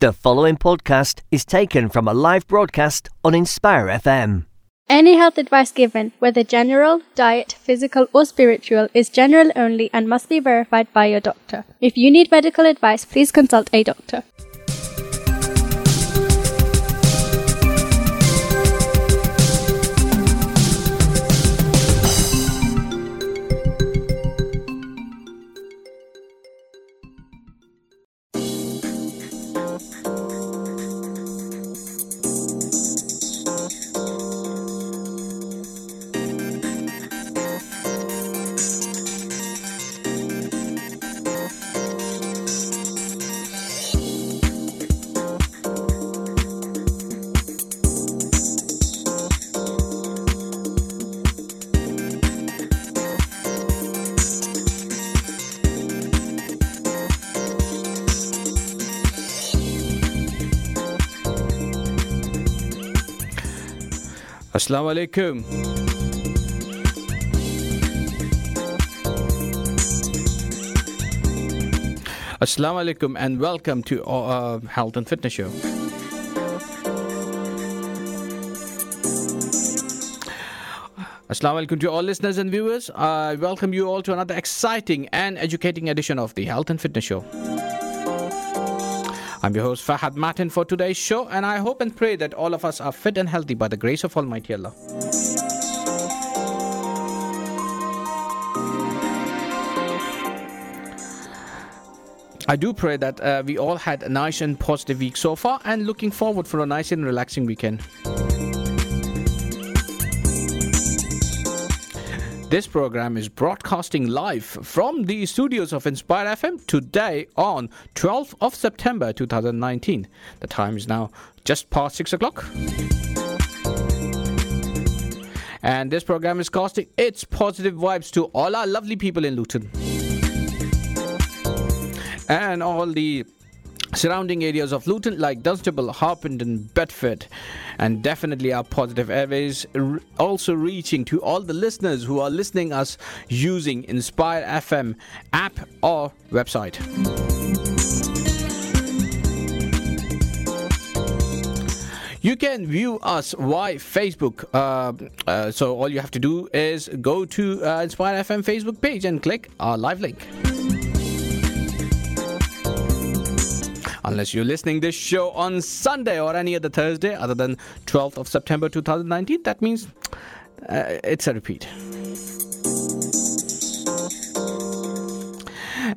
The following podcast is taken from a live broadcast on Inspire FM. Any health advice given, whether general, diet, physical, or spiritual, is general only and must be verified by your doctor. If you need medical advice, please consult a doctor. Assalamu alaikum. Assalamu alaikum and welcome to uh, Health and Fitness Show. Assalamu alaikum to all listeners and viewers. I welcome you all to another exciting and educating edition of the Health and Fitness Show. I'm your host Fahad Martin for today's show, and I hope and pray that all of us are fit and healthy by the grace of Almighty Allah. I do pray that uh, we all had a nice and positive week so far, and looking forward for a nice and relaxing weekend. This program is broadcasting live from the studios of Inspire FM today on 12th of September 2019. The time is now just past 6 o'clock. And this program is casting its positive vibes to all our lovely people in Luton. And all the surrounding areas of Luton like Dunstable, Harpenden, Bedford, and definitely our positive airways also reaching to all the listeners who are listening us using Inspire FM app or website. You can view us via Facebook. Uh, uh, so all you have to do is go to uh, Inspire FM Facebook page and click our live link. Unless you're listening this show on Sunday or any other Thursday other than 12th of September 2019 that means uh, it's a repeat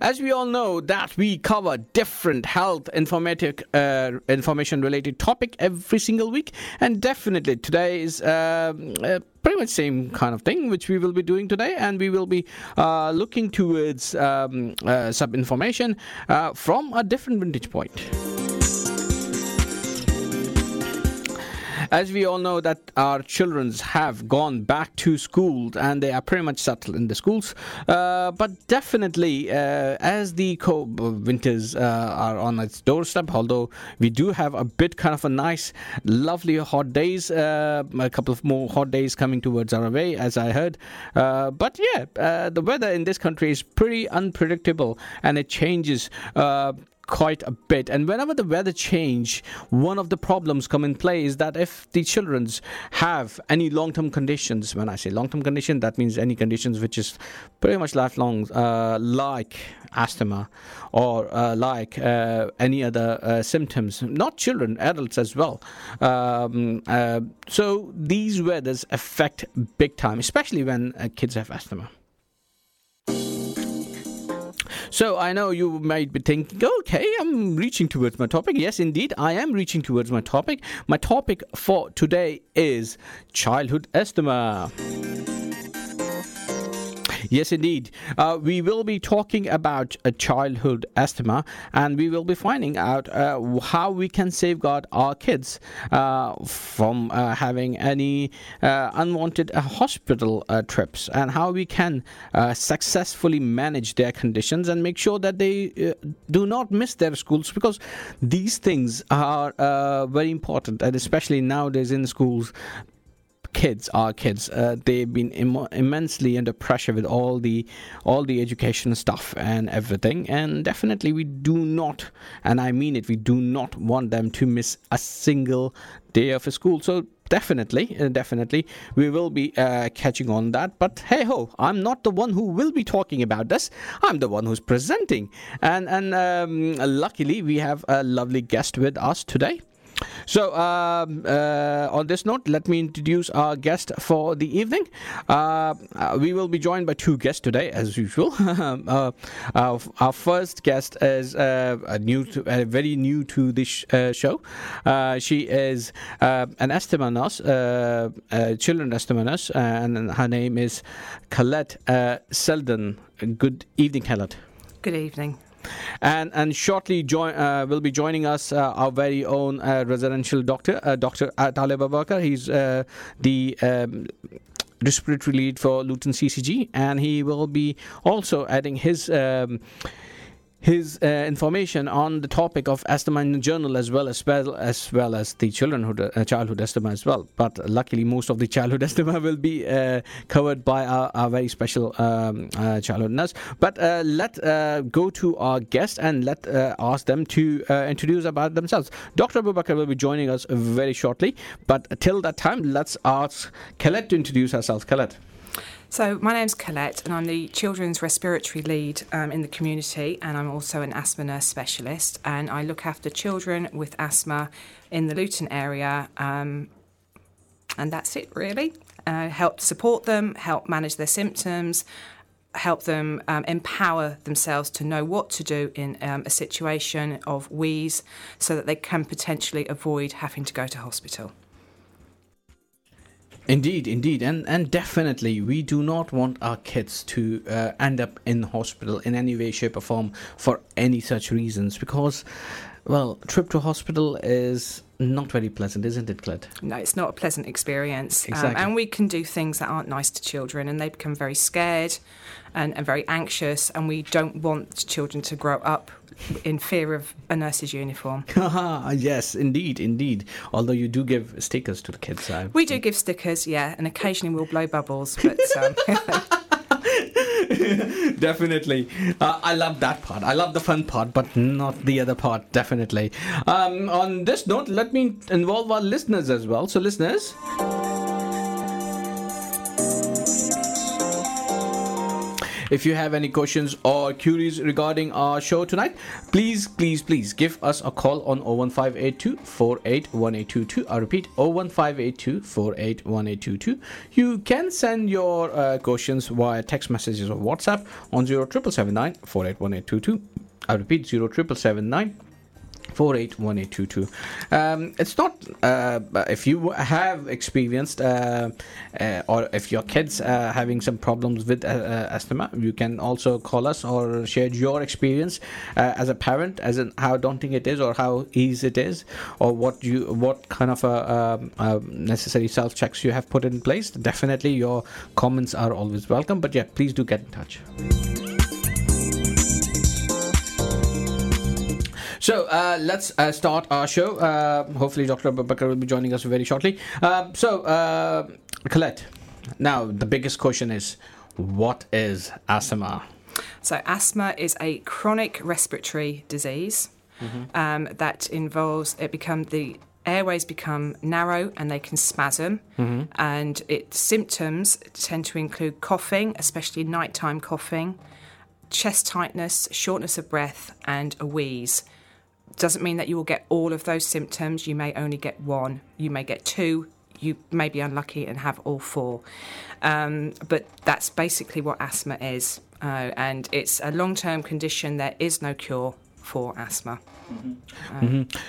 as we all know that we cover different health informative uh, information related topic every single week and definitely today is uh, uh, pretty much same kind of thing which we will be doing today and we will be uh, looking towards um, uh, some information uh, from a different vantage point as we all know that our children have gone back to school and they are pretty much settled in the schools. Uh, but definitely uh, as the co- winters uh, are on its doorstep although we do have a bit kind of a nice lovely hot days uh, a couple of more hot days coming towards our way as i heard. Uh, but yeah the weather in this country is pretty unpredictable and it changes quite a bit. And whenever the weather change one of the problems come in play is that if the children's have any long-term conditions when i say long-term condition that means any conditions which is pretty much lifelong uh, like asthma or uh, like uh, any other uh, symptoms not children adults as well. Um, uh, so these weathers affect big time especially when uh, kids have asthma so I know you might be thinking, okay, I'm reaching towards my topic. Yes, indeed, I am reaching towards my topic. My topic for today is childhood asthma. Yes, indeed. Uh, we will be talking about a childhood asthma and we will be finding out uh, how we can safeguard our kids uh, from uh, having any uh, unwanted uh, hospital trips and how we can successfully manage their conditions and make sure that they do not miss their schools because these things are very important and especially nowadays in schools kids, our kids, uh, they've been Im- immensely under pressure with all the all the education stuff and everything. And definitely, we do not, and I mean it, we do not want them to miss a single day of school. So definitely, uh, definitely, we will be uh, catching on that. But hey ho, I'm not the one who will be talking about this. I'm the one who's presenting, and and um, luckily we have a lovely guest with us today. So, um, uh, on this note, let me introduce our guest for the evening. Uh, uh, we will be joined by two guests today, as usual. uh, our, our first guest is uh, new, to, very new to this sh- uh, show. She is an asthma nurse, children nurse, and her name is Colette Selden. Good evening, Colette. Good evening. And and shortly join uh, will be joining us uh, our very own uh, residential doctor, uh, Dr. Talib Abubakar. He's uh, the um, respiratory lead for Luton CCG, and he will be also adding his. Um, his uh, information on the topic of asthma in the journal as well as well as well as the childrenhood uh, childhood asthma as well. But luckily most of the childhood asthma will be uh, covered by our, our very special um, uh, childhood nurse. But uh, let uh, go to our guest and let ask them to introduce about themselves. Dr. Abubakar will be joining us very shortly. But till that time let's ask Colette to introduce herself. Colette So, my name's Colette, and I'm the children's respiratory lead um, in the community, and I'm also an asthma nurse specialist. And I look after children with asthma in the Luton area, um, and that's it really. Uh, help support them, help manage their symptoms, help them um, empower themselves to know what to do in um, a situation of wheeze so that they can potentially avoid having to go to hospital. Indeed, indeed, and and definitely, we do not want our kids to uh, end up in hospital in any way, shape, or form for any such reasons. Because, well, trip to hospital is not very pleasant, isn't it, Colette? No, it's not a pleasant experience. Um, Exactly. and we can do things that aren't nice to children, and they become very scared and, and very anxious. And we don't want children to grow up in fear of a nurse's uniform. Yes, indeed, indeed. Although you do give stickers to the kids. I We do give stickers, yeah, and occasionally we'll blow bubbles, but um, definitely. Uh, I love that part. I love the fun part, but not the other part, definitely. Um, on this note, let me involve our listeners as well. So, listeners. If you have any questions or queries regarding our show tonight, please, please, please give us a call on 01582 481822. I repeat, 01582 481822. You can send your uh, questions via text messages or WhatsApp on 0779 481822. I repeat, 0779 481822 um, it's not uh, if you have experienced uh, uh, or if your kids are having some problems with uh, uh, asthma you can also call us or share your experience uh, as a parent as in how daunting it is or how easy it is or what you what kind of uh, um, uh, necessary self checks you have put in place. Definitely your comments are always welcome but yeah please do get in touch So uh, let's uh, start our show. Uh, hopefully, Dr. Abubakar will be joining us very shortly. Um, so, uh, Colette, now the biggest question is what is asthma? So, asthma is a chronic respiratory disease um, that involves it become the airways become narrow and they can spasm, and its symptoms tend to include coughing, especially nighttime coughing, chest tightness, shortness of breath, and a wheeze. Doesn't mean that you will get all of those symptoms. You may only get one. You may get two. You may be unlucky and have all four. Um, but that's basically what asthma is. Uh, and it's a long term condition. There is no cure for asthma.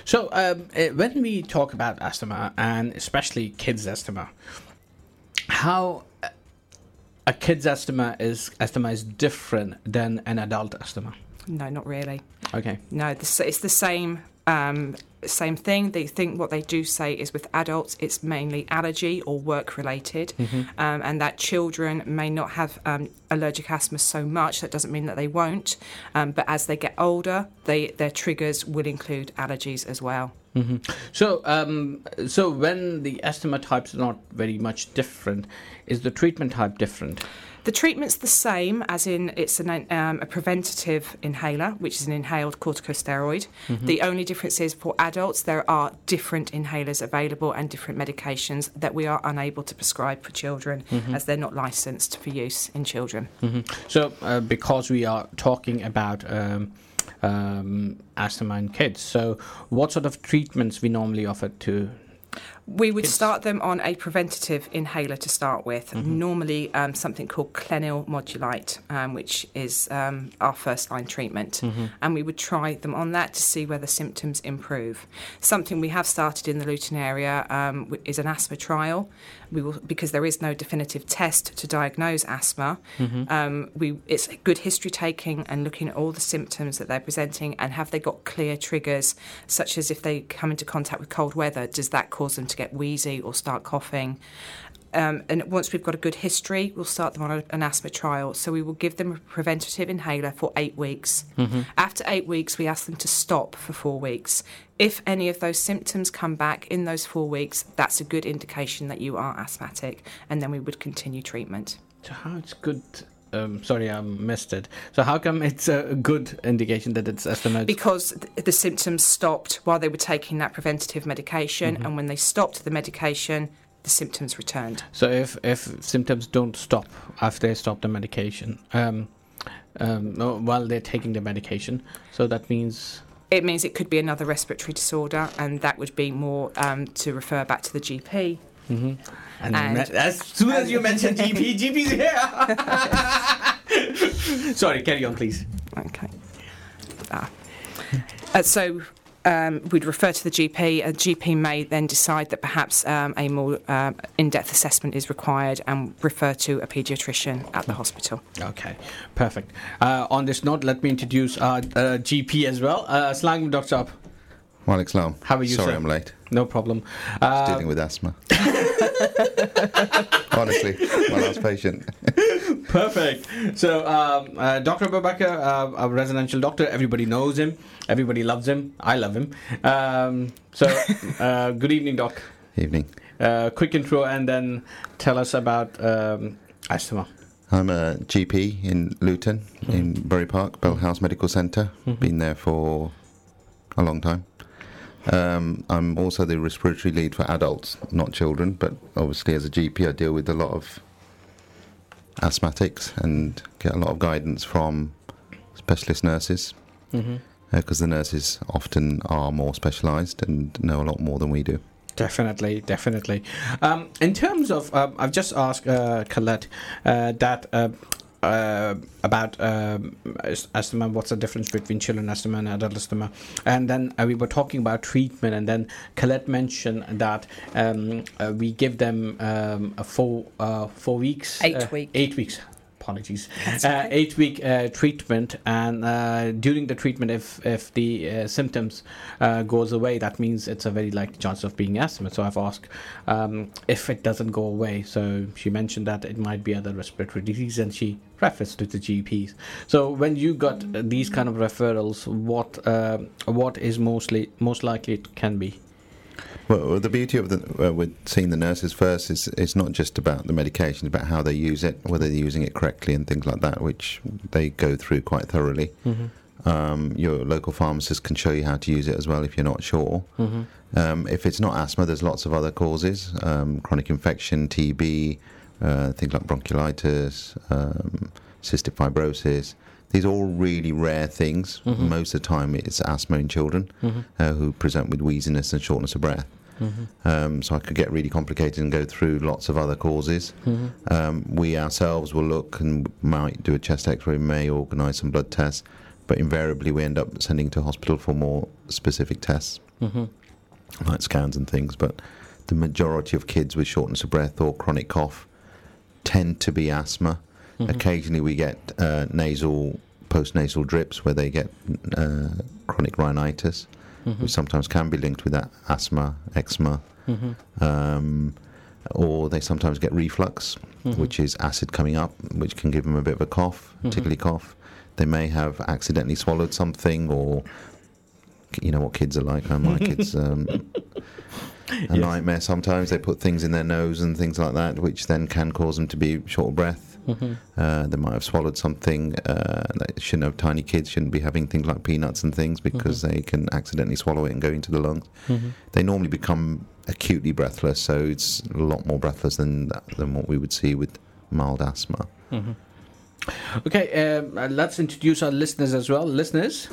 So, um, uh, when we talk about asthma and especially kids' asthma, how uh, a kid's asthma is asthma is different than an adult asthma. No, not really. Okay. No, the, it's the same um, same thing. They think what they do say is with adults, it's mainly allergy or work related, um, and that children may not have um, allergic asthma so much. That doesn't mean that they won't, um, but as they get older, they, their triggers will include allergies as well. So, um, so when the asthma types are not very much different, is the treatment type different? The treatment's the same, as in it's an, um, a preventative inhaler, which is an inhaled corticosteroid. The only difference is for adults, there are different inhalers available and different medications that we are unable to prescribe for children as they're not licensed for use in children. So, uh, because we are talking about um, um, asthma in kids, so what sort of treatments we normally offer to? We would Kids. start them on a preventative inhaler to start with, normally um, something called clenil modulite, um, which is um, our first line treatment. And we would try them on that to see whether symptoms improve. Something we have started in the Luton area um, is an asthma trial. We will, because there is no definitive test to diagnose asthma. Um, we, it's good history taking and looking at all the symptoms that they're presenting and have they got clear triggers, such as if they come into contact with cold weather, does that cause them to get wheezy or start coughing? Um, and once we've got a good history, we'll start them on a, an asthma trial. So we will give them a preventative inhaler for eight weeks. After eight weeks, we ask them to stop for four weeks. If any of those symptoms come back in those four weeks, that's a good indication that you are asthmatic, and then we would continue treatment. So, how it's good? Um, sorry, I missed it. So, how come it's a good indication that it's asthma? Because th- the symptoms stopped while they were taking that preventative medication, and when they stopped the medication, the symptoms returned. So if if symptoms don't stop after they stop the medication, um, um, while they're taking the medication, so that means It means it could be another respiratory disorder, and that would be more um, to refer back to the GP. and, And- as soon as you mention GP, GP's here. Sorry, carry on, please. Okay. Ah. Uh, so um, we'd refer to the GP. A GP may then decide that perhaps um, a more um in-depth assessment is required and refer to a paediatrician at the hospital. Okay, perfect. Uh, on this note, let me introduce our uh, GP as well. Uh, Dr. Walaikum salam. How are you, Sorry sir? I'm late. No problem. Just Uh, dealing with asthma. Honestly, my last patient. Perfect. So, um, uh, Dr. Abubakar, uh, a residential doctor, everybody knows him, everybody loves him. I love him. Um, so, uh, good evening, Doc. Evening. Uh, quick intro and then tell us about um, asthma. I'm a GP in Luton, in Bury Park, Bell House Medical center Been there for a long time. Um, I'm also the respiratory lead for adults, not children, but obviously as a GP, I deal with a lot of asthmatics and get a lot of guidance from specialist nurses because the nurses often are more specialised and know a lot more than we do. Definitely, definitely. Um, in terms of, uh, I've just asked uh, Colette uh, that uh, about um, asthma. What's the difference between children asthma and adult asthma? And then uh, we were talking about treatment, and then Colette mentioned that um, uh, we give them um, four uh, four weeks, Eight uh, week. eight weeks. Apologies. Uh, okay. eight week uh, treatment, and uh, during the treatment, if if the uh, symptoms uh, goes away, that means it's a very likely chance of being asthma. So I've asked um, if it doesn't go away. So she mentioned that it might be other respiratory disease, and she refers to the GPs. So when you got uh, these kind of referrals, what uh, what is mostly most likely it can be? Well, the beauty of the uh, with seeing the nurses first is it's not just about the medication, it's about how they use it, whether they're using it correctly, and things like that, which they go through quite thoroughly. Um, your local pharmacist can show you how to use it as well if you're not sure. Um, if it's not asthma, there's lots of other causes: um, chronic infection, TB, uh, things like bronchiolitis, um, cystic fibrosis. These are all really rare things. Most of the time, it's asthma in children uh, who present with wheeziness and shortness of breath. Um, so I could get really complicated and go through lots of other causes. Um, we ourselves will look and might do a chest X-ray, may organise some blood tests, but invariably we end up sending to hospital for more specific tests, like scans and things. But the majority of kids with shortness of breath or chronic cough tend to be asthma. Occasionally we get uh, nasal, post-nasal drips where they get uh, chronic rhinitis. which sometimes can be linked with that asthma, eczema. Mm-hmm. Um, or they sometimes get reflux, Mm-hmm. which is acid coming up, which can give them a bit of a cough, Mm-hmm. tickly cough. They may have accidentally swallowed something, or you know what kids are like. My kids, um, a nightmare. Sometimes they put things in their nose and things like that, which then can cause them to be short of breath. Mm-hmm. Uh, they might have swallowed something. Uh, they shouldn't have. Tiny kids shouldn't be having things like peanuts and things because they can accidentally swallow it and go into the lungs. Mm-hmm. They normally become acutely breathless, so it's a lot more breathless than than what we would see with mild asthma. Mm-hmm. Okay, um, uh, let's introduce our listeners as well. Listeners,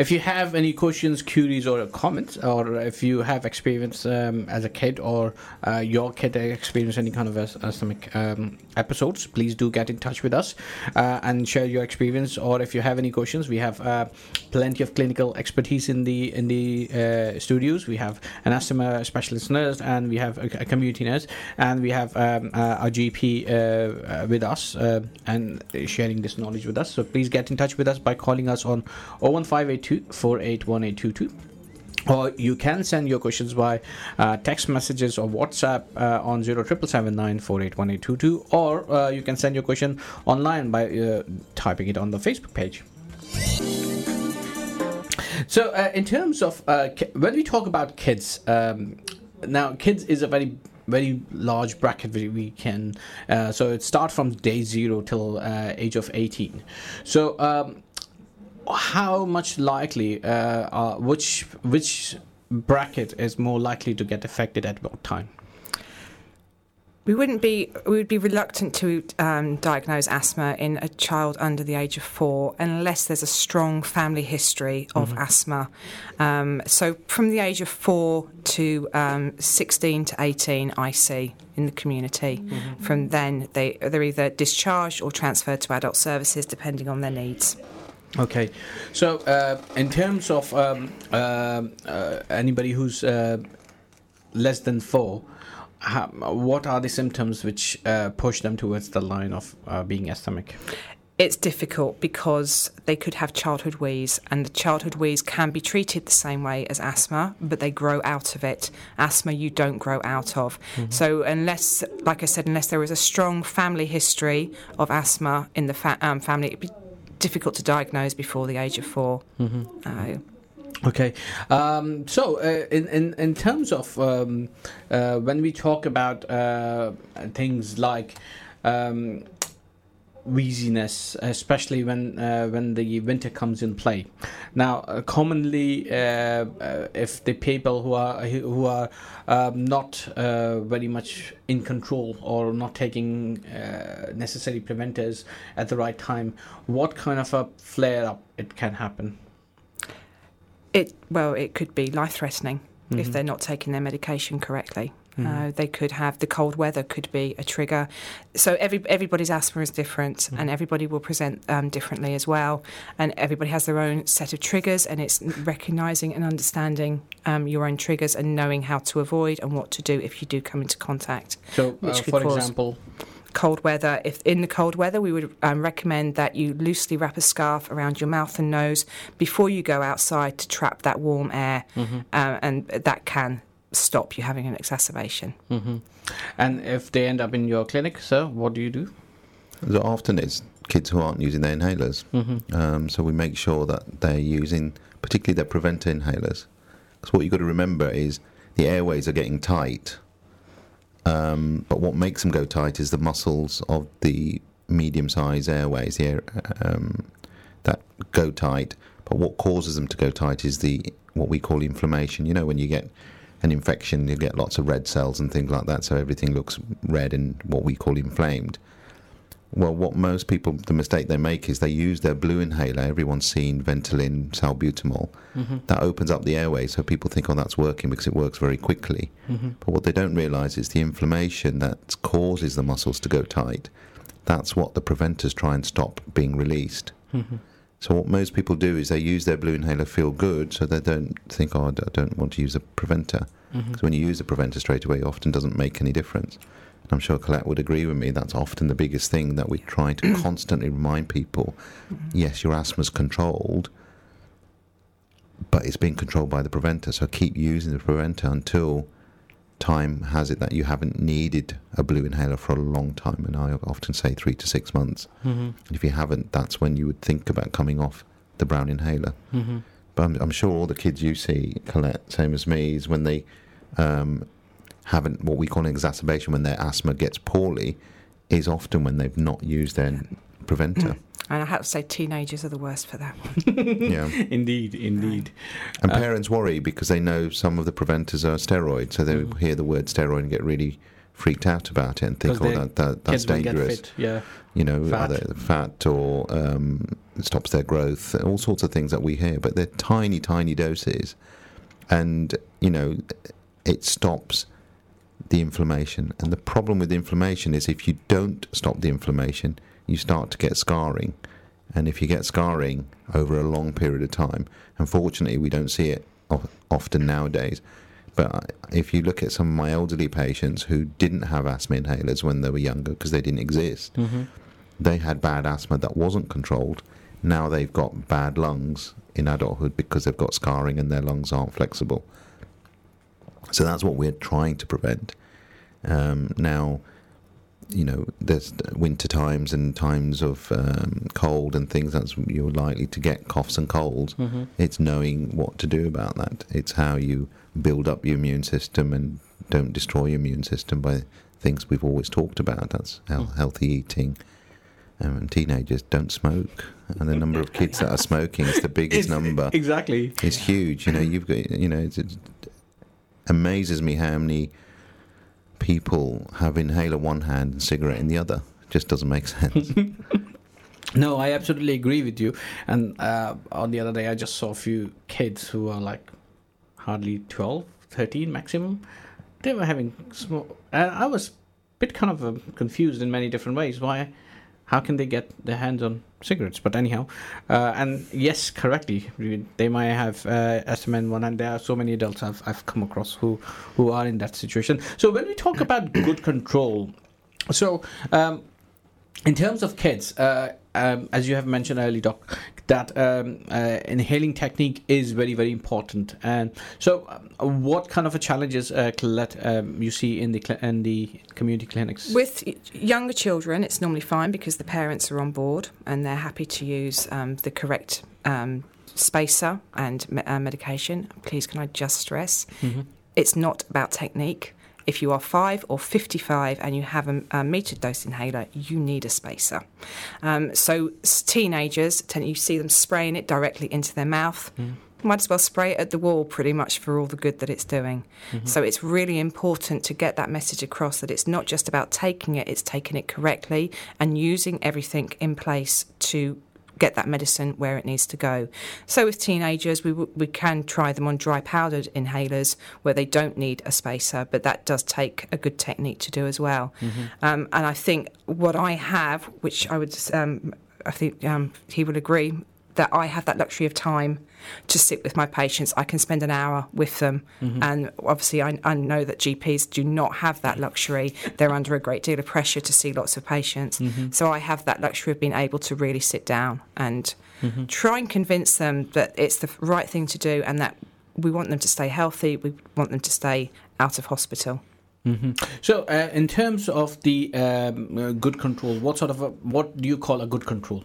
if you have any questions, queries, or comments, or if you have experience um, as a kid or uh, your kid experienced any kind of as- asthmatic um, episodes, please do get in touch with us uh, and share your experience. Or if you have any questions, we have uh, plenty of clinical expertise in the in the uh, studios. We have an asthma specialist nurse, and we have a, a community nurse, and we have um, uh, our GP uh, with us and sharing this knowledge with us. So please get in touch with us by calling us on 01582 481822 or you can send your questions by uh, text messages or WhatsApp uh, on 07779481822 or uh, you can send your question online by uh, typing it on the Facebook page. So, uh, in terms of uh, when we talk about kids, um, now kids is a very very large bracket we, can so it starts from day zero till age of 18 so um, how much likely uh, are, which which bracket is more likely to get affected at what time We wouldn't be we would be reluctant to um, diagnose asthma in a child under the age of four unless there's a strong family history of asthma. Um, so from the age of four to um, 16 to 18, I see in the community. From then, they they're either discharged or transferred to adult services depending on their needs. Okay, so uh, in terms of um, uh, uh, anybody who's uh, less than four, how, what are the symptoms which uh, push them towards the line of uh, being asthmatic? It's difficult because they could have childhood wheeze, and the childhood wheeze can be treated the same way as asthma, but they grow out of it. Asthma, you don't grow out of. So, unless, like I said, unless there is a strong family history of asthma in the fa- um, family, it'd be difficult to diagnose before the age of 4 Uh, Okay, um, so uh, in, in in terms of um, uh, when we talk about uh, things like um, wheeziness, especially when uh, when the winter comes in play. Now, uh, commonly, uh, uh, if the people who are who are um, not uh, very much in control or not taking uh, necessary preventers at the right time, what kind of a flare up it can happen? It well, it could be life threatening Mm-hmm. if they're not taking their medication correctly. Uh, they could have the cold weather could be a trigger. So every everybody's asthma is different, Mm-hmm. and everybody will present um, differently as well. And everybody has their own set of triggers, and it's recognizing and understanding um, your own triggers and knowing how to avoid and what to do if you do come into contact. So, uh, for example, cold weather, if in the cold weather, we would um, recommend that you loosely wrap a scarf around your mouth and nose before you go outside to trap that warm air, uh, and that can stop you having an exacerbation. and if they end up in your clinic, sir, what do you do? So often it's kids who aren't using their inhalers. Um, so we make sure that they're using, particularly their preventer inhalers. Because what you've got to remember is the airways are getting tight. Um, but what makes them go tight is the muscles of the medium-sized airways, the air, um, that go tight. But what causes them to go tight is the what we call inflammation. You know, when you get an infection, you get lots of red cells and things like that. So everything looks red and what we call inflamed. Well, what most people, the mistake they make is they use their blue inhaler. Everyone's seen Ventolin, salbutamol. Mm-hmm. That opens up the airway, so people think, oh, that's working because it works very quickly. Mm-hmm. But what they don't realise is the inflammation that causes the muscles to go tight. That's what the preventers try and stop being released. Mm-hmm. So what most people do is they use their blue inhaler, feel good, so they don't think, oh, I don't want to use a preventer. Mm-hmm. Because when you use a preventer straight away, it often doesn't make any difference. And I'm sure Colette would agree with me. That's often the biggest thing that we try to constantly remind people. Mm-hmm. Yes, your asthma's controlled, but it's being controlled by the preventer. So keep using the preventer until time has it that you haven't needed a blue inhaler for a long time, and I often say three to six months. Mm-hmm. And if you haven't, that's when you would think about coming off the brown inhaler. Mm-hmm. But I'm, I'm sure all the kids you see, Colette, same as me, is when they um, haven't what we call an exacerbation, when their asthma gets poorly, is often when they've not used their preventer. And I have to say, teenagers are the worst for that one. yeah. Indeed, indeed. And Uh, parents worry because they know some of the preventers are steroids, so they Mhm. hear the word steroid and get really freaked out about it and think, oh, that, that, that's Kids get dangerous. fit. Yeah. You know, Fat. fat, fat or um, it stops their growth, all sorts of things that we hear, but they're tiny, tiny doses. And, you know, it stops the inflammation. And the problem with inflammation is if you don't stop the inflammation, you start to get scarring. And if you get scarring over a long period of time, unfortunately, we don't see it often nowadays. But if you look at some of my elderly patients who didn't have asthma inhalers when they were younger because they didn't exist, Mm-hmm. they had bad asthma that wasn't controlled. Now they've got bad lungs in adulthood because they've got scarring and their lungs aren't flexible. So that's what we're trying to prevent. Um, now, you know, there's winter times and times of um, cold and things. That's you're likely to get coughs and colds. Mm-hmm. It's knowing what to do about that. It's how you build up your immune system and don't destroy your immune system by things we've always talked about. That's Mm. healthy eating. Um, and teenagers don't smoke, and the number of kids that are smoking is the biggest number. Exactly. It's huge. You know, you've got you know, it's, it amazes me how many people have inhaler one hand and cigarette in the other. Just doesn't make sense. No, I absolutely agree with you. And uh, on the other day, I just saw a few kids who are like hardly 12, 13 maximum. They were having smoke. And I was a bit kind of um, confused in many different ways. Why? How can they get their hands on cigarettes? But anyhow, uh, and yes, correctly, they might have uh, asthma in one, and there are so many adults I've, I've come across who, who are in that situation. So when we talk about good control, so um, in terms of kids, uh, um, as you have mentioned earlier, Doc, that um, uh, inhaling technique is very, very important. And so, um, what kind of a challenges, uh, um, you see in the cl- in the community clinics? With younger children, it's normally fine because the parents are on board and they're happy to use um, the correct um, spacer and me- uh, medication. Please, can I just stress Mhm. it's not about technique. If you are five or 55 and you have a, a metered dose inhaler, you need a spacer. Um, so, teenagers, tend, you see them spraying it directly into their mouth. Mm. Might as well spray it at the wall pretty much for all the good that it's doing. Mm-hmm. So, it's really important to get that message across that it's not just about taking it, it's taking it correctly and using everything in place to get that medicine where it needs to go. So with teenagers, we, w- we can try them on dry powdered inhalers where they don't need a spacer, but that does take a good technique to do as well. Um, and I think what I have, which I would, um, I think um, he will agree, that I have that luxury of time to sit with my patients. I can spend an hour with them. And obviously, I, I know that GPs do not have that luxury. They're under a great deal of pressure to see lots of patients. So I have that luxury of being able to really sit down and try and convince them that it's the right thing to do and that we want them to stay healthy, we want them to stay out of hospital. hmm So, uh, in terms of the um, uh, good control, what sort of a, what do you call a good control?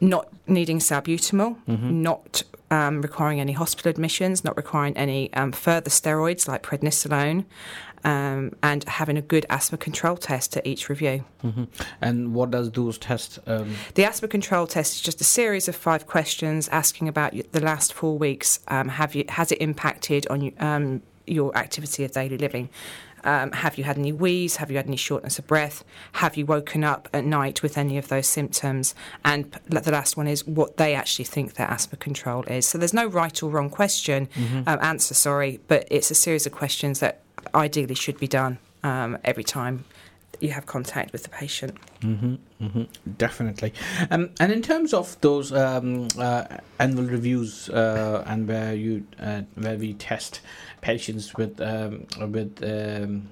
Not needing salbutamol, not um, requiring any hospital admissions, not requiring any um, further steroids like prednisolone, um, and having a good asthma control test at each review. hmm And what does those tests? Um, The asthma control test is just a series of five questions asking about the last four weeks. Um, have you has it impacted on you, um, your activity of daily living? Um, have you had any wheeze? Have you had any shortness of breath? Have you woken up at night with any of those symptoms? And the last one is what they actually think their asthma control is. So there's no right or wrong question, um, answer, sorry, but it's a series of questions that ideally should be done um, every time you have contact with the patient. hmm hmm Definitely. Um, and in terms of those um, uh, annual reviews uh, and where you uh, where we test patients with um, with um,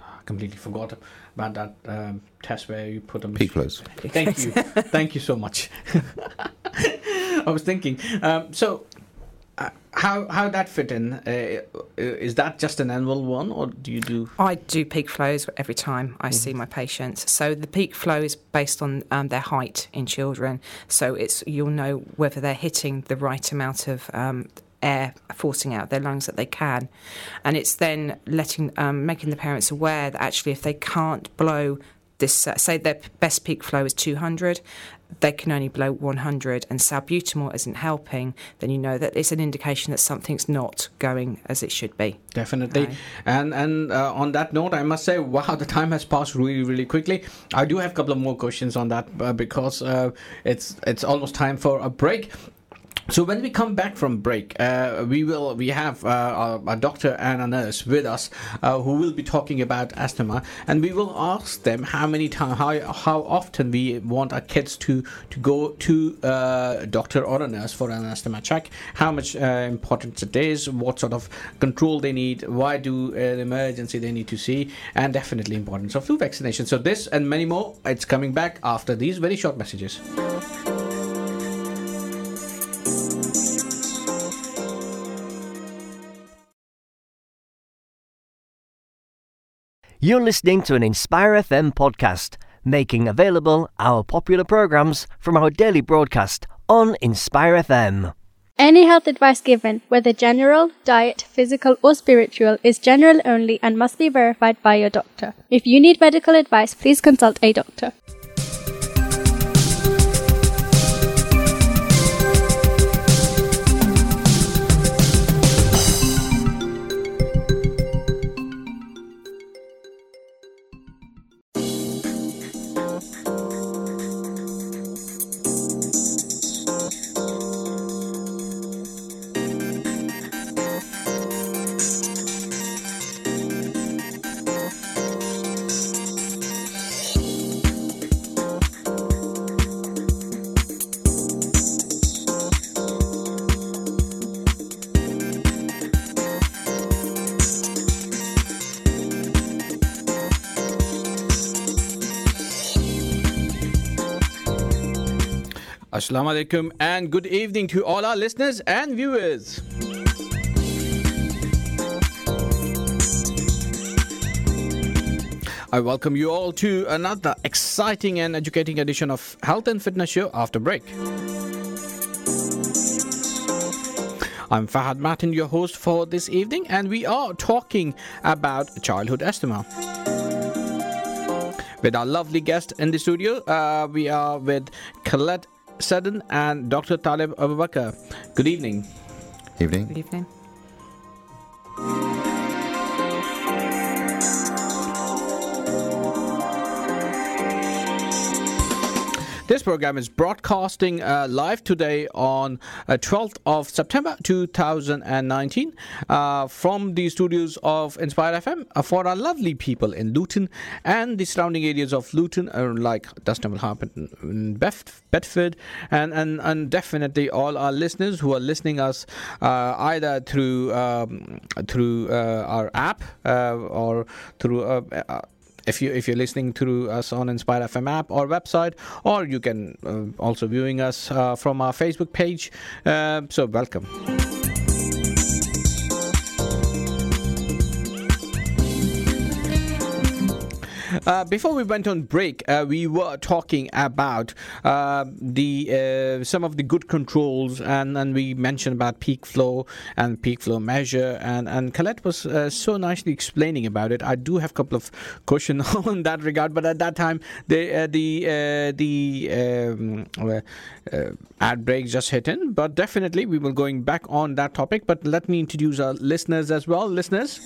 I completely forgot about that um, test where you put them. Peak flows. Thank you, thank you so much. I was thinking. Um, so uh, how how that fit in? Uh, is that just an annual one, or do you do? I do peak flows every time I see my patients. So the peak flow is based on um, their height in children. So it's you'll know whether they're hitting the right amount of um, air forcing out their lungs that they can, and it's then letting um, making the parents aware that actually if they can't blow this, uh, say their best peak flow is 200, they can only blow 100 and salbutamol isn't helping, then you know that it's an indication that something's not going as it should be. Definitely. Right. And and uh, on that note, I must say, wow, the time has passed really, really quickly. I do have a couple of more questions on that uh, because uh, it's it's almost time for a break. So when we come back from break, uh, we will we have uh, a, doctor and a nurse with us uh, who will be talking about asthma, and we will ask them how many time how how often we want our kids to to go to uh, a doctor or a nurse for an asthma check, how much uh, importance it is, what sort of control they need, why do uh, the emergency they need to see, and definitely importance of flu vaccination. So this and many more, it's coming back after these very short messages. You're listening to an Inspire FM podcast, making available our popular programs from our daily broadcast on Inspire FM. Any health advice given, whether general, diet, physical, or spiritual, is general only and must be verified by your doctor. If you need medical advice, please consult a doctor. Assalamu alaikum and good evening to all our listeners and viewers. I welcome you all to another exciting and educating edition of Health and Fitness Show after break. I'm Fahad Martin, your host for this evening, and we are talking about childhood asthma. With our lovely guest in the studio, uh, we are with Colette Selden and Dr. Talib Abubakar. Good evening. Evening. Good evening. This program is broadcasting uh, live today on uh, 12th of September 2019 uh, from the studios of Inspire FM uh, for our lovely people in Luton and the surrounding areas of Luton, uh, like Dunstable Harpenden Bef- Bedford, and, and, and definitely all our listeners who are listening us uh, either through um, through our app or through if you if you're listening through us on Inspire FM app or website, or you can uh, also viewing us uh, from our Facebook page. Uh, so welcome. Uh, before we went on break, uh, we were talking about uh, the some of the good controls, and, and we mentioned about peak flow and peak flow measure, and and Colette was so nicely explaining about it. I do have a couple of questions on that regard, but at that time the the the um, ad break just hit in. But definitely we will going back on that topic. But let me introduce our listeners as well, listeners.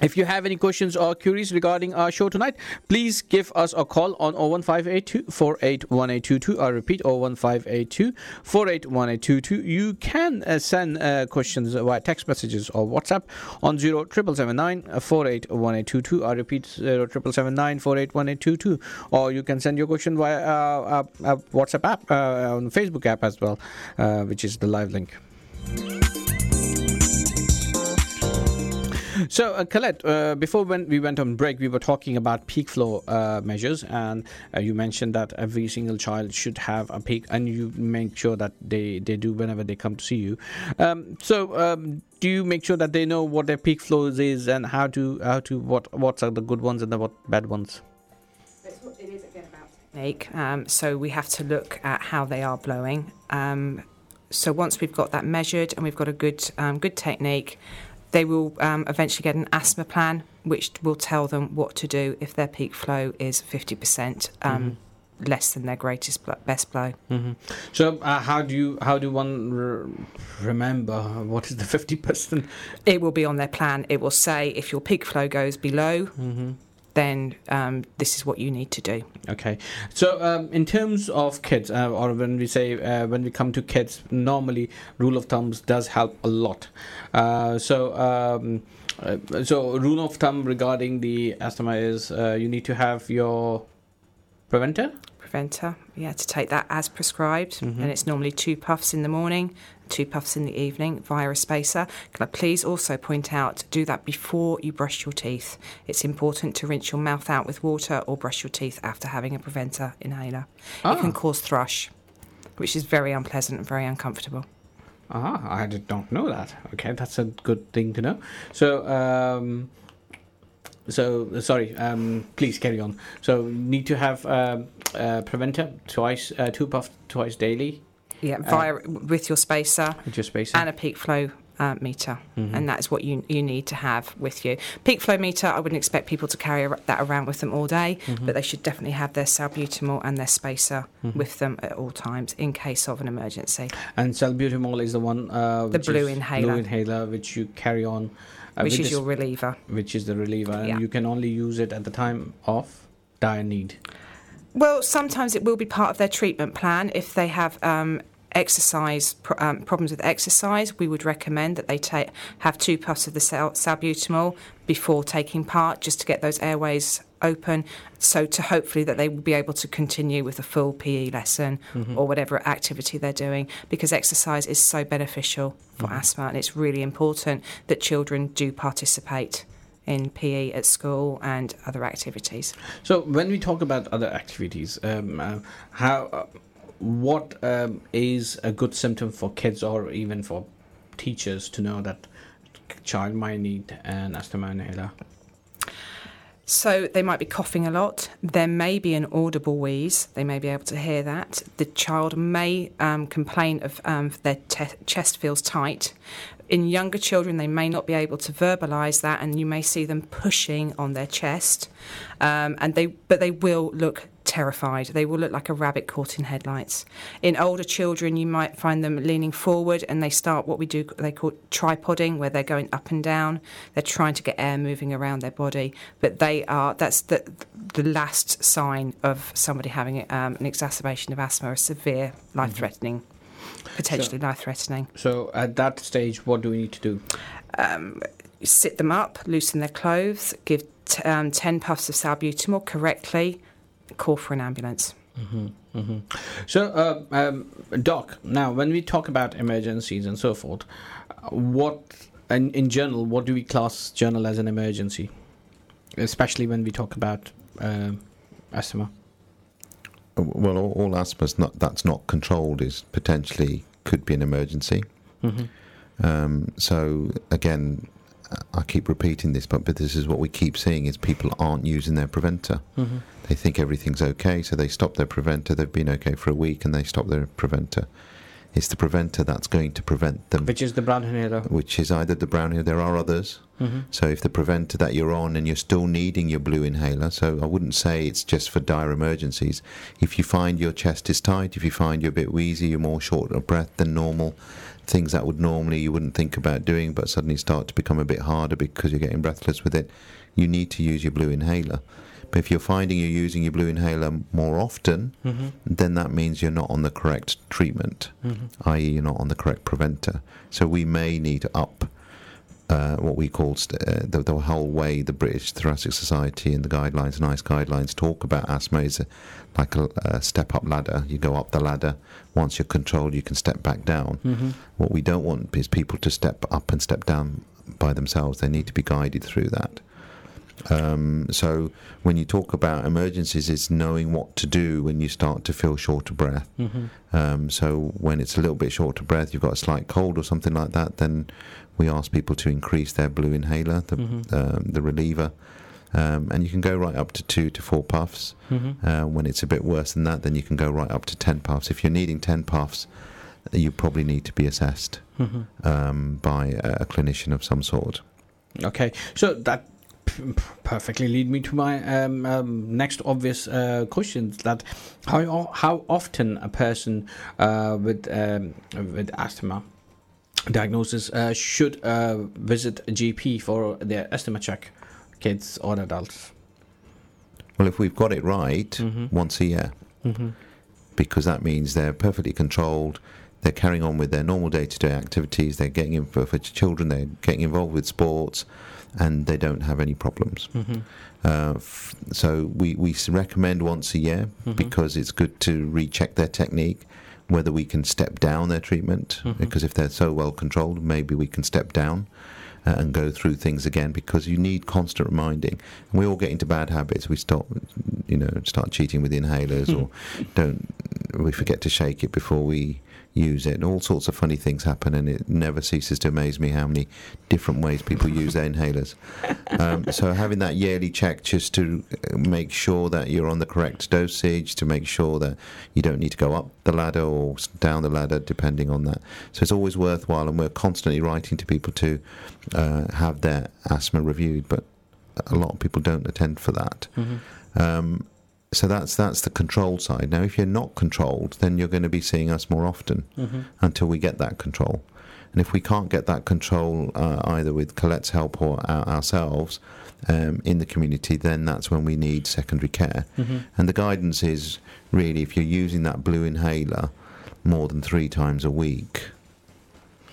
If you have any questions or queries regarding our show tonight, please give us a call on 01582 481822. I repeat 01582 481822. You can uh, send uh, questions via text messages or WhatsApp on 0779 481822. I repeat 0779 481822. Or you can send your question via uh, uh, WhatsApp app, uh, on Facebook app as well, uh, which is the live link. So, uh, Colette, uh, before when we went on break, we were talking about peak flow uh, measures, and uh, you mentioned that every single child should have a peak, and you make sure that they, they do whenever they come to see you. Um, so, um, do you make sure that they know what their peak flows is and how to how to what what are the good ones and the what bad ones? It is again about technique. Um, so we have to look at how they are blowing. Um, so once we've got that measured and we've got a good um, good technique, they will um, eventually get an asthma plan, which will tell them what to do if their peak flow is fifty percent um, less than their greatest bl- best blow. hmm So, uh, how do you how do one re- remember what is the fifty percent? It will be on their plan. It will say if your peak flow goes below, Mm-hmm. Then um, this is what you need to do. Okay, so um, in terms of kids, uh, or when we say uh, when we come to kids, normally rule of thumbs does help a lot. Uh, so. Um, uh, so rule of thumb regarding the asthma is uh, you need to have your preventer Preventer, yeah, to take that as prescribed, Mhm. and it's normally two puffs in the morning, two puffs in the evening via a spacer. Can I please also point out do that before you brush your teeth? It's important to rinse your mouth out with water or brush your teeth after having a preventer inhaler. It can cause thrush, which is very unpleasant and very uncomfortable. Ah, I did not know that. Okay, that's a good thing to know. So, um, so sorry. Um, please carry on. So, need to have uh, preventer twice, uh, two puffs twice daily. Yeah, Uh, via with your spacer With your spacer. and a peak flow uh, meter, Mhm. and that is what you you need to have with you. Peak flow meter, I wouldn't expect people to carry that around with them all day, Mhm. but they should definitely have their salbutamol and their spacer Mhm. with them at all times in case of an emergency. And salbutamol is the one. Uh, The blue inhaler. Blue inhaler, which you carry on. Uh, which is your reliever. which is the reliever, and you can only use it at the time of dire need. Well, sometimes it will be part of their treatment plan. If they have um, exercise um, problems with exercise, we would recommend that they take have two puffs of the sal- salbutamol before taking part, just to get those airways open. So to hopefully that they will be able to continue with a full PE lesson or whatever activity they're doing, because exercise is so beneficial for asthma, and it's really important that children do participate in PE at school and other activities. So when we talk about other activities, um, uh, how, uh, what um, is a good symptom for kids or even for teachers to know that child might need an asthma inhaler? So they might be coughing a lot. There may be an audible wheeze. They may be able to hear that. The child may um, complain of um, their te- chest feels tight. In younger children, they may not be able to verbalise that, and you may see them pushing on their chest. Um, and they, but they will look terrified. They will look like a rabbit caught in headlights. In older children, you might find them leaning forward, and they start what we do they call tripoding, where they're going up and down. They're trying to get air moving around their body, but they are that's the the last sign of somebody having um, an exacerbation of asthma, a severe life threatening, potentially life threatening. So at that stage, what do we need to do? Um, sit them up, loosen their clothes, give t- um, 10 puffs of salbutamol correctly, call for an ambulance. hmm So, uh, um, Doc, now when we talk about emergencies and so forth, uh, what, in, in general, what do we class journal as an emergency? Especially when we talk about um asthma. Well, all, all asthma's not that's not controlled is potentially could be an emergency. hmm Um, so again, I keep repeating this, but but this is what we keep seeing is people aren't using their preventer. hmm They think everything's okay, so they stop their preventer. They've been okay for a week, and they stop their preventer. It's the preventer that's going to prevent them, Which is the brown inhaler. which is either the brown inhaler. There are others. Hmm So if the preventer that you're on and you're still needing your blue inhaler, so I wouldn't say it's just for dire emergencies. If you find your chest is tight, if you find you're a bit wheezy, you're more short of breath than normal, things that would normally you wouldn't think about doing, but suddenly start to become a bit harder because you're getting breathless with it, you need to use your blue inhaler. But if you're finding you're using your blue inhaler more often, hmm then that means you're not on the correct treatment, hmm i.e., you're not on the correct preventer. So we may need to up uh, what we call st- uh, the, the whole way the British Thoracic Society and the guidelines, NICE guidelines, talk about asthma is a, like a, a step up ladder. You go up the ladder. Once you're controlled, you can step back down. hmm What we don't want is people to step up and step down by themselves. They need to be guided through that. Um, so when you talk about emergencies, it's knowing what to do when you start to feel short of breath. Mm-hmm. Um, so when it's a little bit short of breath, you've got a slight cold or something like that, then we ask people to increase their blue inhaler, the, Mhm. um, the reliever. Um, and you can go right up to two to four puffs. Mm-hmm. Uh, when it's a bit worse than that, then you can go right up to 10 puffs. If you're needing 10 puffs, you probably need to be assessed Mm-hmm. um, by a, a clinician of some sort. Okay, so that p- p- perfectly lead me to my um, um, next obvious uh, question: that how how often a person uh, with um, with asthma diagnosis uh, should uh, visit a GP for their asthma check, kids or adults? Well, if we've got it right, Mhm. once a year, Mm-hmm. because that means they're perfectly controlled. They're carrying on with their normal day-to-day activities. They're getting in for, for children. They're getting involved with sports, and they don't have any problems. Mm-hmm. Uh, f- so we, we recommend once a year Mhm. because it's good to recheck their technique, whether we can step down their treatment. Mhm. Because if they're so well controlled, maybe we can step down uh, and go through things again. Because you need constant reminding. And we all get into bad habits. We stop, you know, start cheating with inhalers, or don't. We forget to shake it before we use it. And all sorts of funny things happen, and it never ceases to amaze me how many different ways people use their inhalers. Um, so having that yearly check just to uh, make sure that you're on the correct dosage, to make sure that you don't need to go up the ladder or down the ladder, depending on that. So it's always worthwhile, and we're constantly writing to people to uh, have their asthma reviewed, but a lot of people don't attend for that. Mm-hmm. Um, so that's that's the control side. Now, if you're not controlled, then you're going to be seeing us more often Mm-hmm. until we get that control. And if we can't get that control uh, either with Colette's help or our, ourselves um, in the community, then that's when we need secondary care. Mm-hmm. And the guidance is really if you're using that blue inhaler more than three times a week,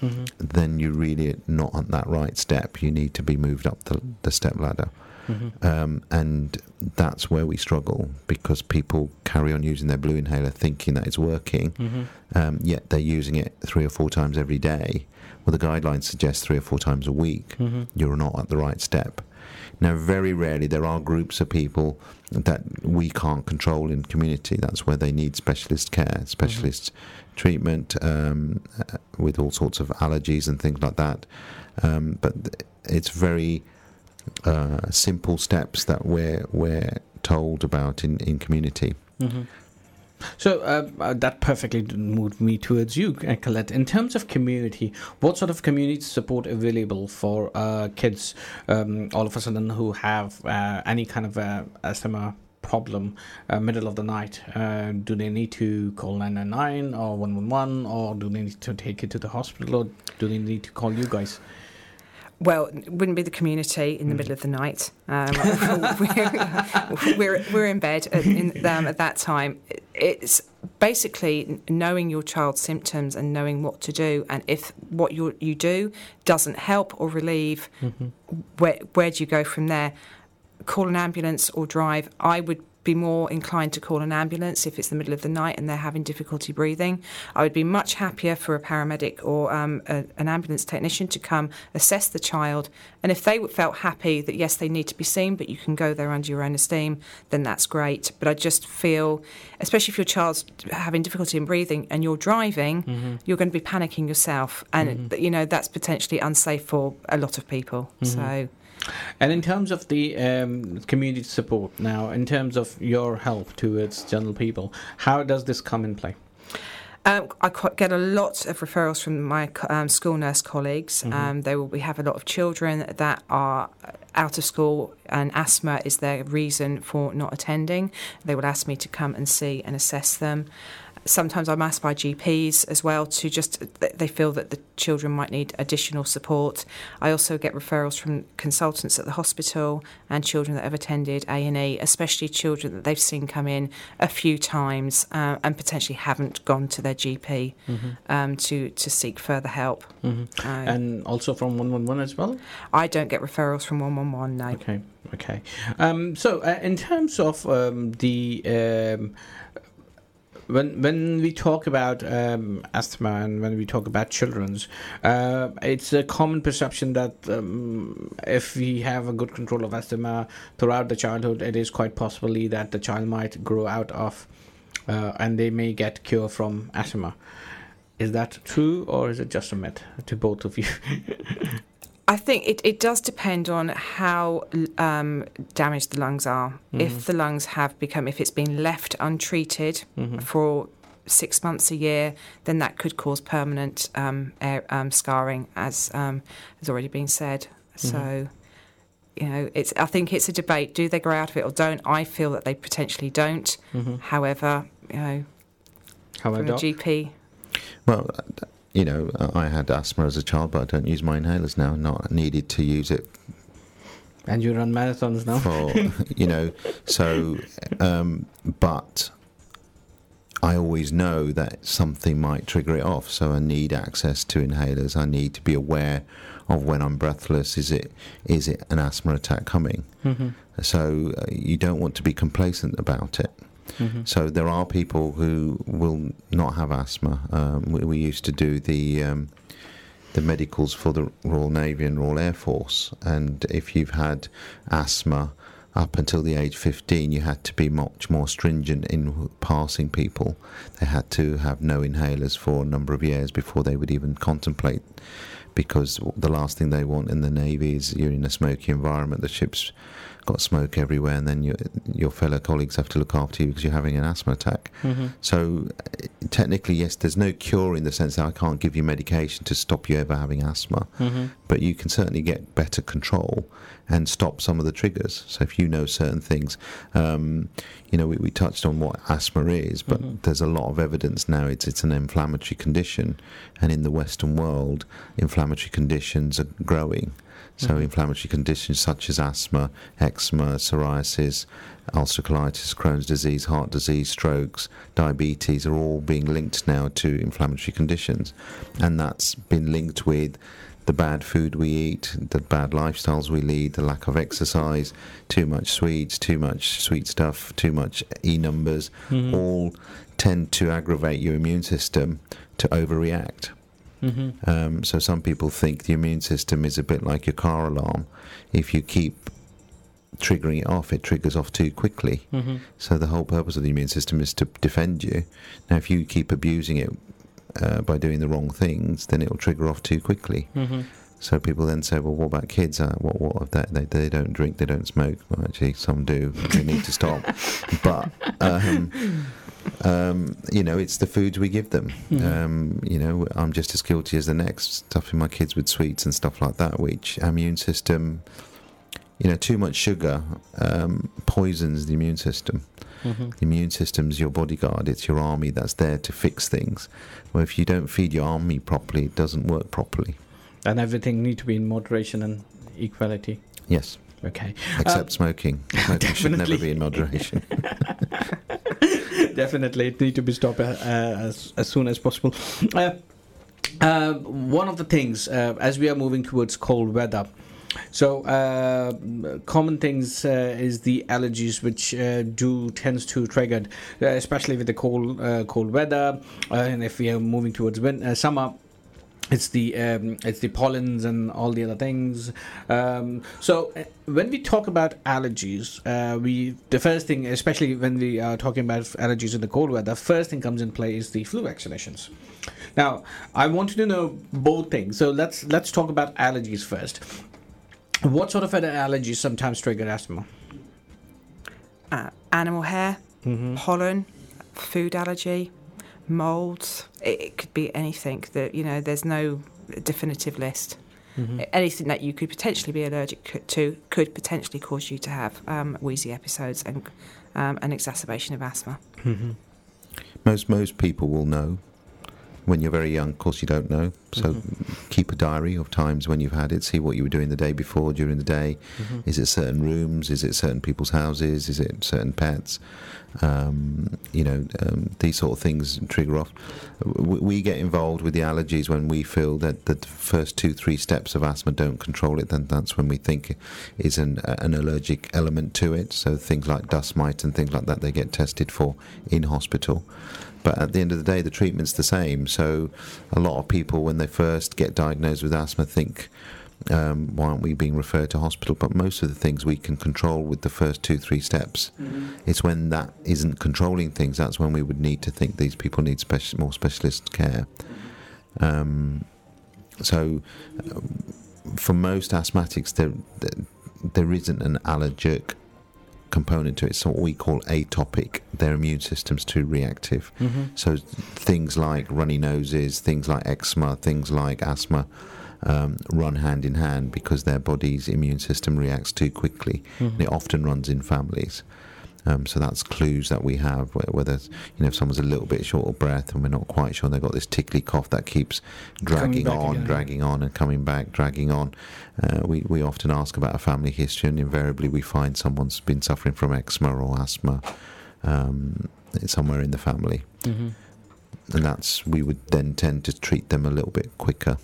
Mm-hmm. then you're really not on that right step. You need to be moved up the, the step ladder. Mm-hmm. Um, and that's where we struggle because people carry on using their blue inhaler thinking that it's working, Mm-hmm. um, yet they're using it three or four times every day. Well, the guidelines suggest three or four times a week. Mm-hmm. You're not at the right step. Now, very rarely there are groups of people that we can't control in community. That's where they need specialist care, specialist treatment um, uh, with all sorts of allergies and things like that. Um, but it's very uh, simple steps that we're we're told about in, in community. Mm-hmm. So uh, uh, that perfectly moved me towards you, uh, Colette. In terms of community, what sort of community support available for uh, kids, um, all of a sudden who have uh, any kind of uh, asthma problem, uh, middle of the night? Do they need to call 999 or 111, or do they need to take it to the hospital, or do they need to call you guys? Well, it wouldn't be the community in the Mm. middle of the night. Um, we're, we're, we're in bed at, in, um, at that time. It's basically knowing your child's symptoms and knowing what to do. And if what you you do doesn't help or relieve, Mm-hmm. where, where do you go from there? Call an ambulance or drive. I would be more inclined to call an ambulance if it's the middle of the night and they're having difficulty breathing. I would be much happier for a paramedic or um, a, an ambulance technician to come assess the child. And if they felt happy that yes, they need to be seen, but you can go there under your own esteem, then that's great. But I just feel, especially if your child's having difficulty in breathing and you're driving, Mm-hmm. you're going to be panicking yourself, and you know that's potentially unsafe for a lot of people. So. And in terms of the um, community support now, in terms of your help towards general people, how does this come in play? Um, I get a lot of referrals from my um, school nurse colleagues. Um, they will, we have a lot of children that are out of school, and asthma is their reason for not attending. They will ask me to come and see and assess them. Sometimes I'm asked by GPs as well to just they feel that the children might need additional support. I also get referrals from consultants at the hospital and children that have attended A and E, especially children that they've seen come in a few times uh, and potentially haven't gone to their GP um, to to seek further help. Mhm. Uh, And also from 111 as well? I don't get referrals from one one one. No. Okay, okay. Um, so, uh, in terms of um, the um, when when we talk about um, asthma and when we talk about children's, uh, it's a common perception that um, if we have a good control of asthma throughout the childhood, it is quite possibly that the child might grow out of, uh, and they may get cure from asthma. Is that true, or is it just a myth to both of you? I think it, it does depend on how um, damaged the lungs are. Mm-hmm. If the lungs have become, if it's been left untreated mm-hmm. for six months a year, then that could cause permanent um, air, um, scarring, as um, has already been said. Mm-hmm. So, you know, it's. I think it's a debate: do they grow out of it or don't? I feel that they potentially don't. Mm-hmm. However, you know, How from a GP. Well, you know, I had asthma as a child, but I don't use my inhalers now. Not needed to use it. And you run marathons now. For you know, so um, but I always know that something might trigger it off. So I need access to inhalers. I need to be aware of when I'm breathless. Is it is it an asthma attack coming? Mm-hmm. So uh, you don't want to be complacent about it. Mm-hmm. So there are people who will not have asthma. Um, we, we, used to do the um, the medicals for the Royal Navy and Royal Air Force, and if you've had asthma up until the age 15, you had to be much more stringent in passing people. They had to have no inhalers for a number of years before they would even contemplate because the last thing they want in the Navy is you're in a smoky environment, the ship's got smoke everywhere, and then your your fellow colleagues have to look after you because you're having an asthma attack. Mm-hmm. So, technically, yes, there's no cure in the sense that I can't give you medication to stop you ever having asthma, mm-hmm. but you can certainly get better control and stop some of the triggers. So, if you know certain things, um, you know, we, we touched on what asthma is, but mm-hmm. there's a lot of evidence now it's it's an inflammatory condition, and in the Western world, inflammatory conditions are growing. So, mm-hmm. inflammatory conditions such as asthma, eczema, psoriasis, ulcerative colitis, Crohn's disease, heart disease, strokes, diabetes are all being linked now to inflammatory conditions. And that's been linked with the bad food we eat, the bad lifestyles we lead, the lack of exercise, too much sweets, too much sweet stuff, too much e numbers, mm-hmm. all tend to aggravate your immune system to overreact. Mm-hmm. Um, so some people think the immune system is a bit like your car alarm. If you keep triggering it off, it triggers off too quickly. Mm-hmm. So the whole purpose of the immune system is to defend you. Now, if you keep abusing it uh, by doing the wrong things, then it will trigger off too quickly. Mm-hmm. So people then say, "Well, what about kids? Uh, what what of that? They they don't drink, they don't smoke. Well, actually, some do. They need to stop. but um, um, you know, it's the foods we give them. Mm-hmm. Um, you know, I'm just as guilty as the next, stuffing my kids with sweets and stuff like that, which immune system, you know, too much sugar um, poisons the immune system. Mm-hmm. The immune system's your bodyguard, it's your army that's there to fix things. Well, if you don't feed your army properly, it doesn't work properly. And everything need to be in moderation and equality. Yes. Okay. Except Uh, smoking. Smoking should never be in moderation. Definitely, it need to be stopped uh, as as soon as possible. Uh, uh, one of the things uh, as we are moving towards cold weather. So, uh, common things uh, is the allergies, which uh, do tends to trigger, uh, especially with the cold uh, cold weather, uh, and if we are moving towards win- uh, summer, it's the um, it's the pollens and all the other things. Um, so uh, when we talk about allergies, uh, we the first thing, especially when we are talking about allergies in the cold weather, first thing comes in play is the flu vaccinations. Now, I wanted to know both things. So let's let's talk about allergies first. What sort of allergies sometimes trigger asthma? Uh, animal hair, Mm-hmm. pollen, food allergy, molds. It, it could be anything that, you know, there's no definitive list. Mm-hmm. Anything that you could potentially be allergic to could potentially cause you to have um, wheezy episodes and um, an exacerbation of asthma. Mm-hmm. most most people will know. When you're very young, of course, you don't know. So Mhm. keep a diary of times when you've had it. See what you were doing the day before, during the day. Mm-hmm. Is it certain rooms? Is it certain people's houses? Is it certain pets? Um, you know, um, these sort of things trigger off. We, we get involved with the allergies when we feel that the first two, three steps of asthma don't control it. Then that's when we think is an an allergic element to it. So things like dust mite and things like that, they get tested for in hospital. but at the end of the day, the treatment's the same. So a lot of people, when they first get diagnosed with asthma, think. Um, why aren't we being referred to hospital? But most of the things we can control with the first two, three steps. It's when that isn't controlling things that's when we would need to think these people need speci- more specialist care. Um, so, um, for most asthmatics, there, there there isn't an allergic component to it. It's what we call atopic. Their immune system's too reactive. So things like runny noses, things like eczema, things like asthma. Um, run hand in hand because their body's immune system reacts too quickly. And it often runs in families. Um, so that's clues that we have, whether you know if someone's a little bit short of breath and we're not quite sure, and they've got this tickly cough that keeps dragging on, again. dragging on, and coming back, dragging on. Uh, we we often ask about a family history, and invariably we find someone's been suffering from eczema or asthma um, somewhere in the family, Mm-hmm. and that's we would then tend to treat them a little bit quicker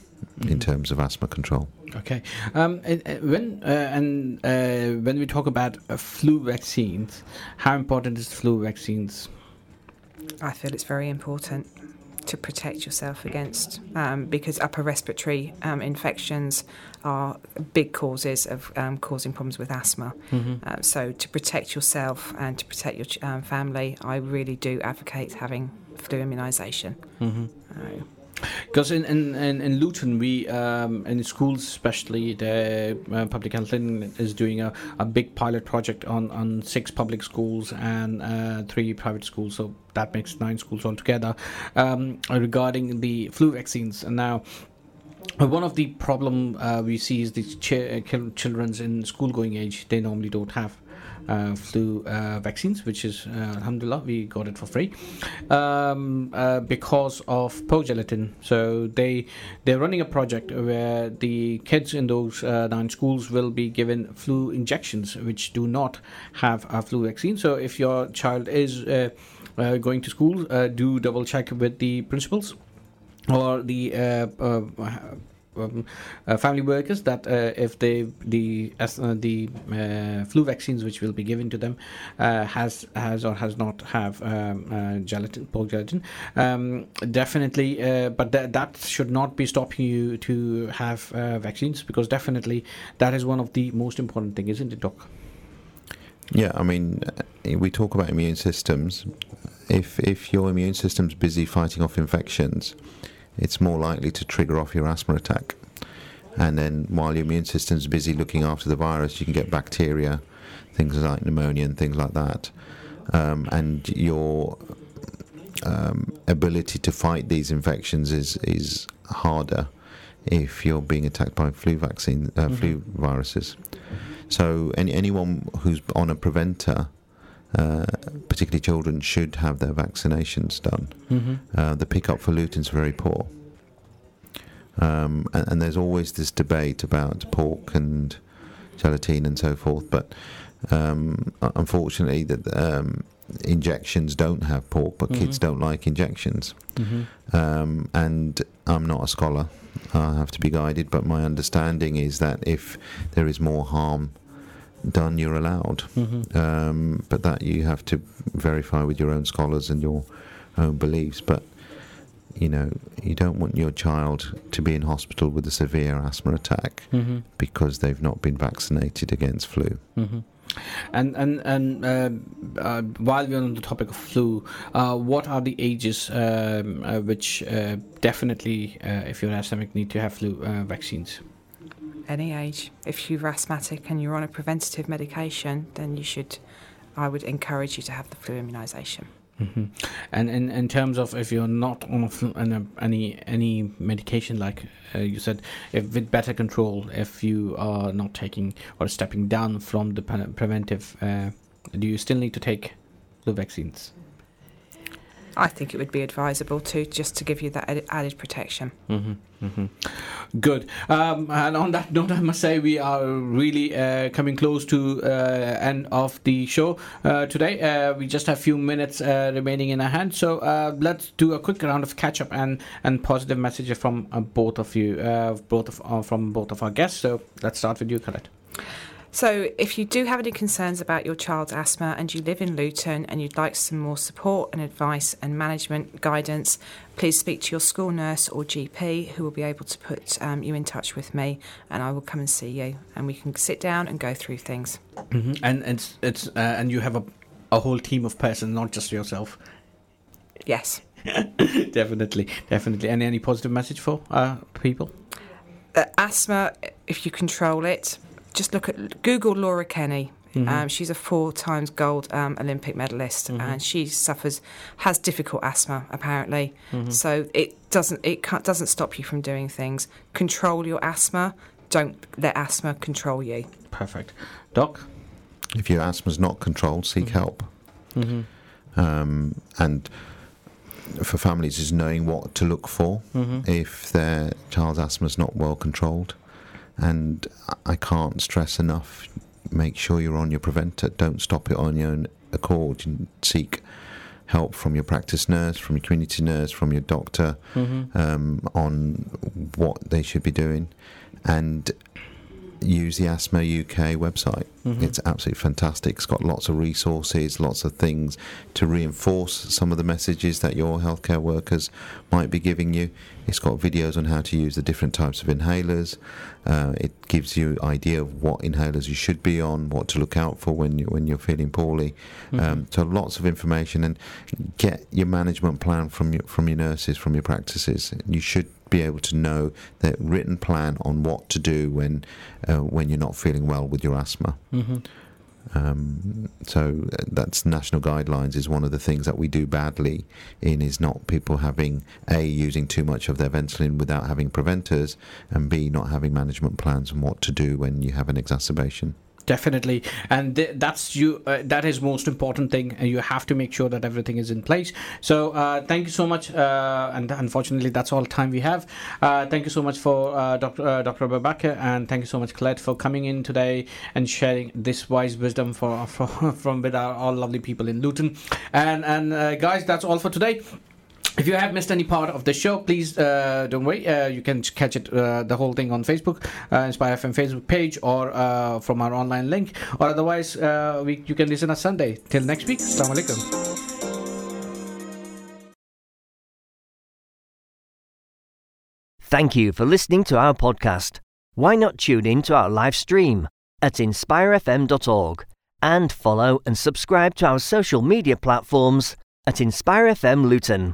in terms of asthma control. Okay. Um, and, and when uh, and uh, when we talk about uh, flu vaccines, how important is flu vaccines? I feel it's very important to protect yourself against um, because upper respiratory um, infections are big causes of um, causing problems with asthma. Uh, so to protect yourself and to protect your ch- um, family, I really do advocate having flu immunisation. Uh, Because in, in, in, in Luton, we um, in schools especially, the uh, public health is doing a, a big pilot project on, on six public schools and uh, three private schools. So that makes nine schools altogether um, regarding the flu vaccines. And now. uh, One of the problem uh, we see is these ch- uh, children's in school-going age. They normally don't have flu uh, vaccines, which is uh, alhamdulillah we got it for free um, uh, because of pork gelatin. So they they're running a project where the kids in those uh, nine schools will be given flu injections, which do not have a flu vaccine. So if your child is uh, uh, going to school, uh, do double check with the principals or the uh, uh, um, uh, family workers that uh, if they the uh, the uh, flu vaccines which will be given to them uh, has has or has not have um, uh, gelatin pork gelatin um, definitely but that that should not be stopping you to have vaccines because definitely that is one of the most important thing isn't it doc Yeah, I mean, we talk about immune systems. If if your immune system's busy fighting off infections, it's more likely to trigger off your asthma attack. And then while your immune system's busy looking after the virus, you can get bacteria, things like pneumonia and things like that. Um, and your um, ability to fight these infections is is harder if you're being attacked by flu vaccine, uh, flu viruses. So any anyone who's on a preventer, uh, particularly children, should have their vaccinations done. mm-hmm. Uh, the pickup for Luton's very poor, um, and, and there's always this debate about pork and gelatine and so forth. But um, unfortunately, that um, injections don't have pork, but kids Mhm. don't like injections. Mm-hmm. Um, and I'm not a scholar. I have to be guided, but my understanding is that if there is more harm done, you're allowed. Mm-hmm. Um, but that you have to verify with your own scholars and your own beliefs. But you know, you don't want your child to be in hospital with a severe asthma attack Mm-hmm. because they've not been vaccinated against flu. Mm-hmm. And and and uh, uh, while we're on the topic of flu, uh, what are the ages um, uh, which uh, definitely, uh, if you're asthmatic, need to have flu uh, vaccines? Any age, if you're asthmatic and you're on a preventative medication, then you should, I would encourage you to have the flu immunisation. hmm And in, in terms of if you're not on a any any medication, like uh, you said, if with better control, if you are not taking or stepping down from the pre- preventive, uh, do you still need to take flu vaccines? I think it would be advisable to just to give you that added, protection. hmm hmm Good. Um, and on that note, I must say we are really uh, coming close to uh, end of the show uh, today. Uh, we just have a few minutes uh, remaining in our hand, so uh, let's do a quick round of catch up and and positive messages from both of you, both of from both of our guests. So let's start with you, Colette. So, if you do have any concerns about your child's asthma and you live in Luton and you'd like some more support and advice and management guidance, please speak to your school nurse or GP who will be able to put um, you in touch with me and I will come and see you and we can sit down and go through things. hmm And it's it's uh, and you have a a whole team of persons, not just yourself. Yes. definitely, definitely. And any positive message for uh, people? Uh, asthma, if you control it, just look at Google Laura Kenny. Mhm. Um, she's a four times gold um, Olympic medalist, Mhm. and she suffers has difficult asthma apparently. Mhm. So it doesn't it can't, doesn't stop you from doing things. Control your asthma. Don't let asthma control you. Perfect, Doc. If your asthma's not controlled, seek Mhm. help. Mm-hmm. Um, and for families, is knowing what to look for Mm-hmm. if their child's asthma is not well controlled. And I- can't stress enough make sure you're on your preventer. Don't stop it on your own accord. You seek help from your practice nurse, from your community nurse, from your doctor Mm-hmm. um, on what they should be doing. And use the Asthma UK website. Mhm. It's absolutely fantastic. It's got lots of resources, lots of things to reinforce some of the messages that your healthcare workers might be giving you. It's got videos on how to use the different types of inhalers. Uh, it gives you idea of what inhalers you should be on, what to look out for when you when you're feeling poorly. Um, so lots of information and get your management plan from your from your nurses, from your practices. You should be able to know the written plan on what to do when uh, when you're not feeling well with your asthma. Mm-hmm. Um, so uh, that's national guidelines is one of the things that we do badly in is not people having a using too much of their Ventolin without having preventers and b not having management plans on what to do when you have an exacerbation. Definitely, and th- that's you. Uh, that is most important thing, and you have to make sure that everything is in place. So, uh, thank you so much. Uh, and unfortunately, that's all time we have. Uh, thank you so much for uh, Dr. Dr. Abubakar, and thank you so much, Colette, for coming in today and sharing this wise wisdom for, for from with our all lovely people in Luton. And and uh, guys, that's all for today. If you have missed any part of the show, please uh, don't worry. Uh, you can catch it, uh, the whole thing on Facebook, uh, Inspire FM Facebook page, or uh, from our online link. Or otherwise, uh, we, you can listen on Sunday. Till next week. Assalamu alaikum. Thank you for listening to our podcast. Why not tune in to our live stream at inspirefm.org and follow and subscribe to our social media platforms at InspireFM Luton.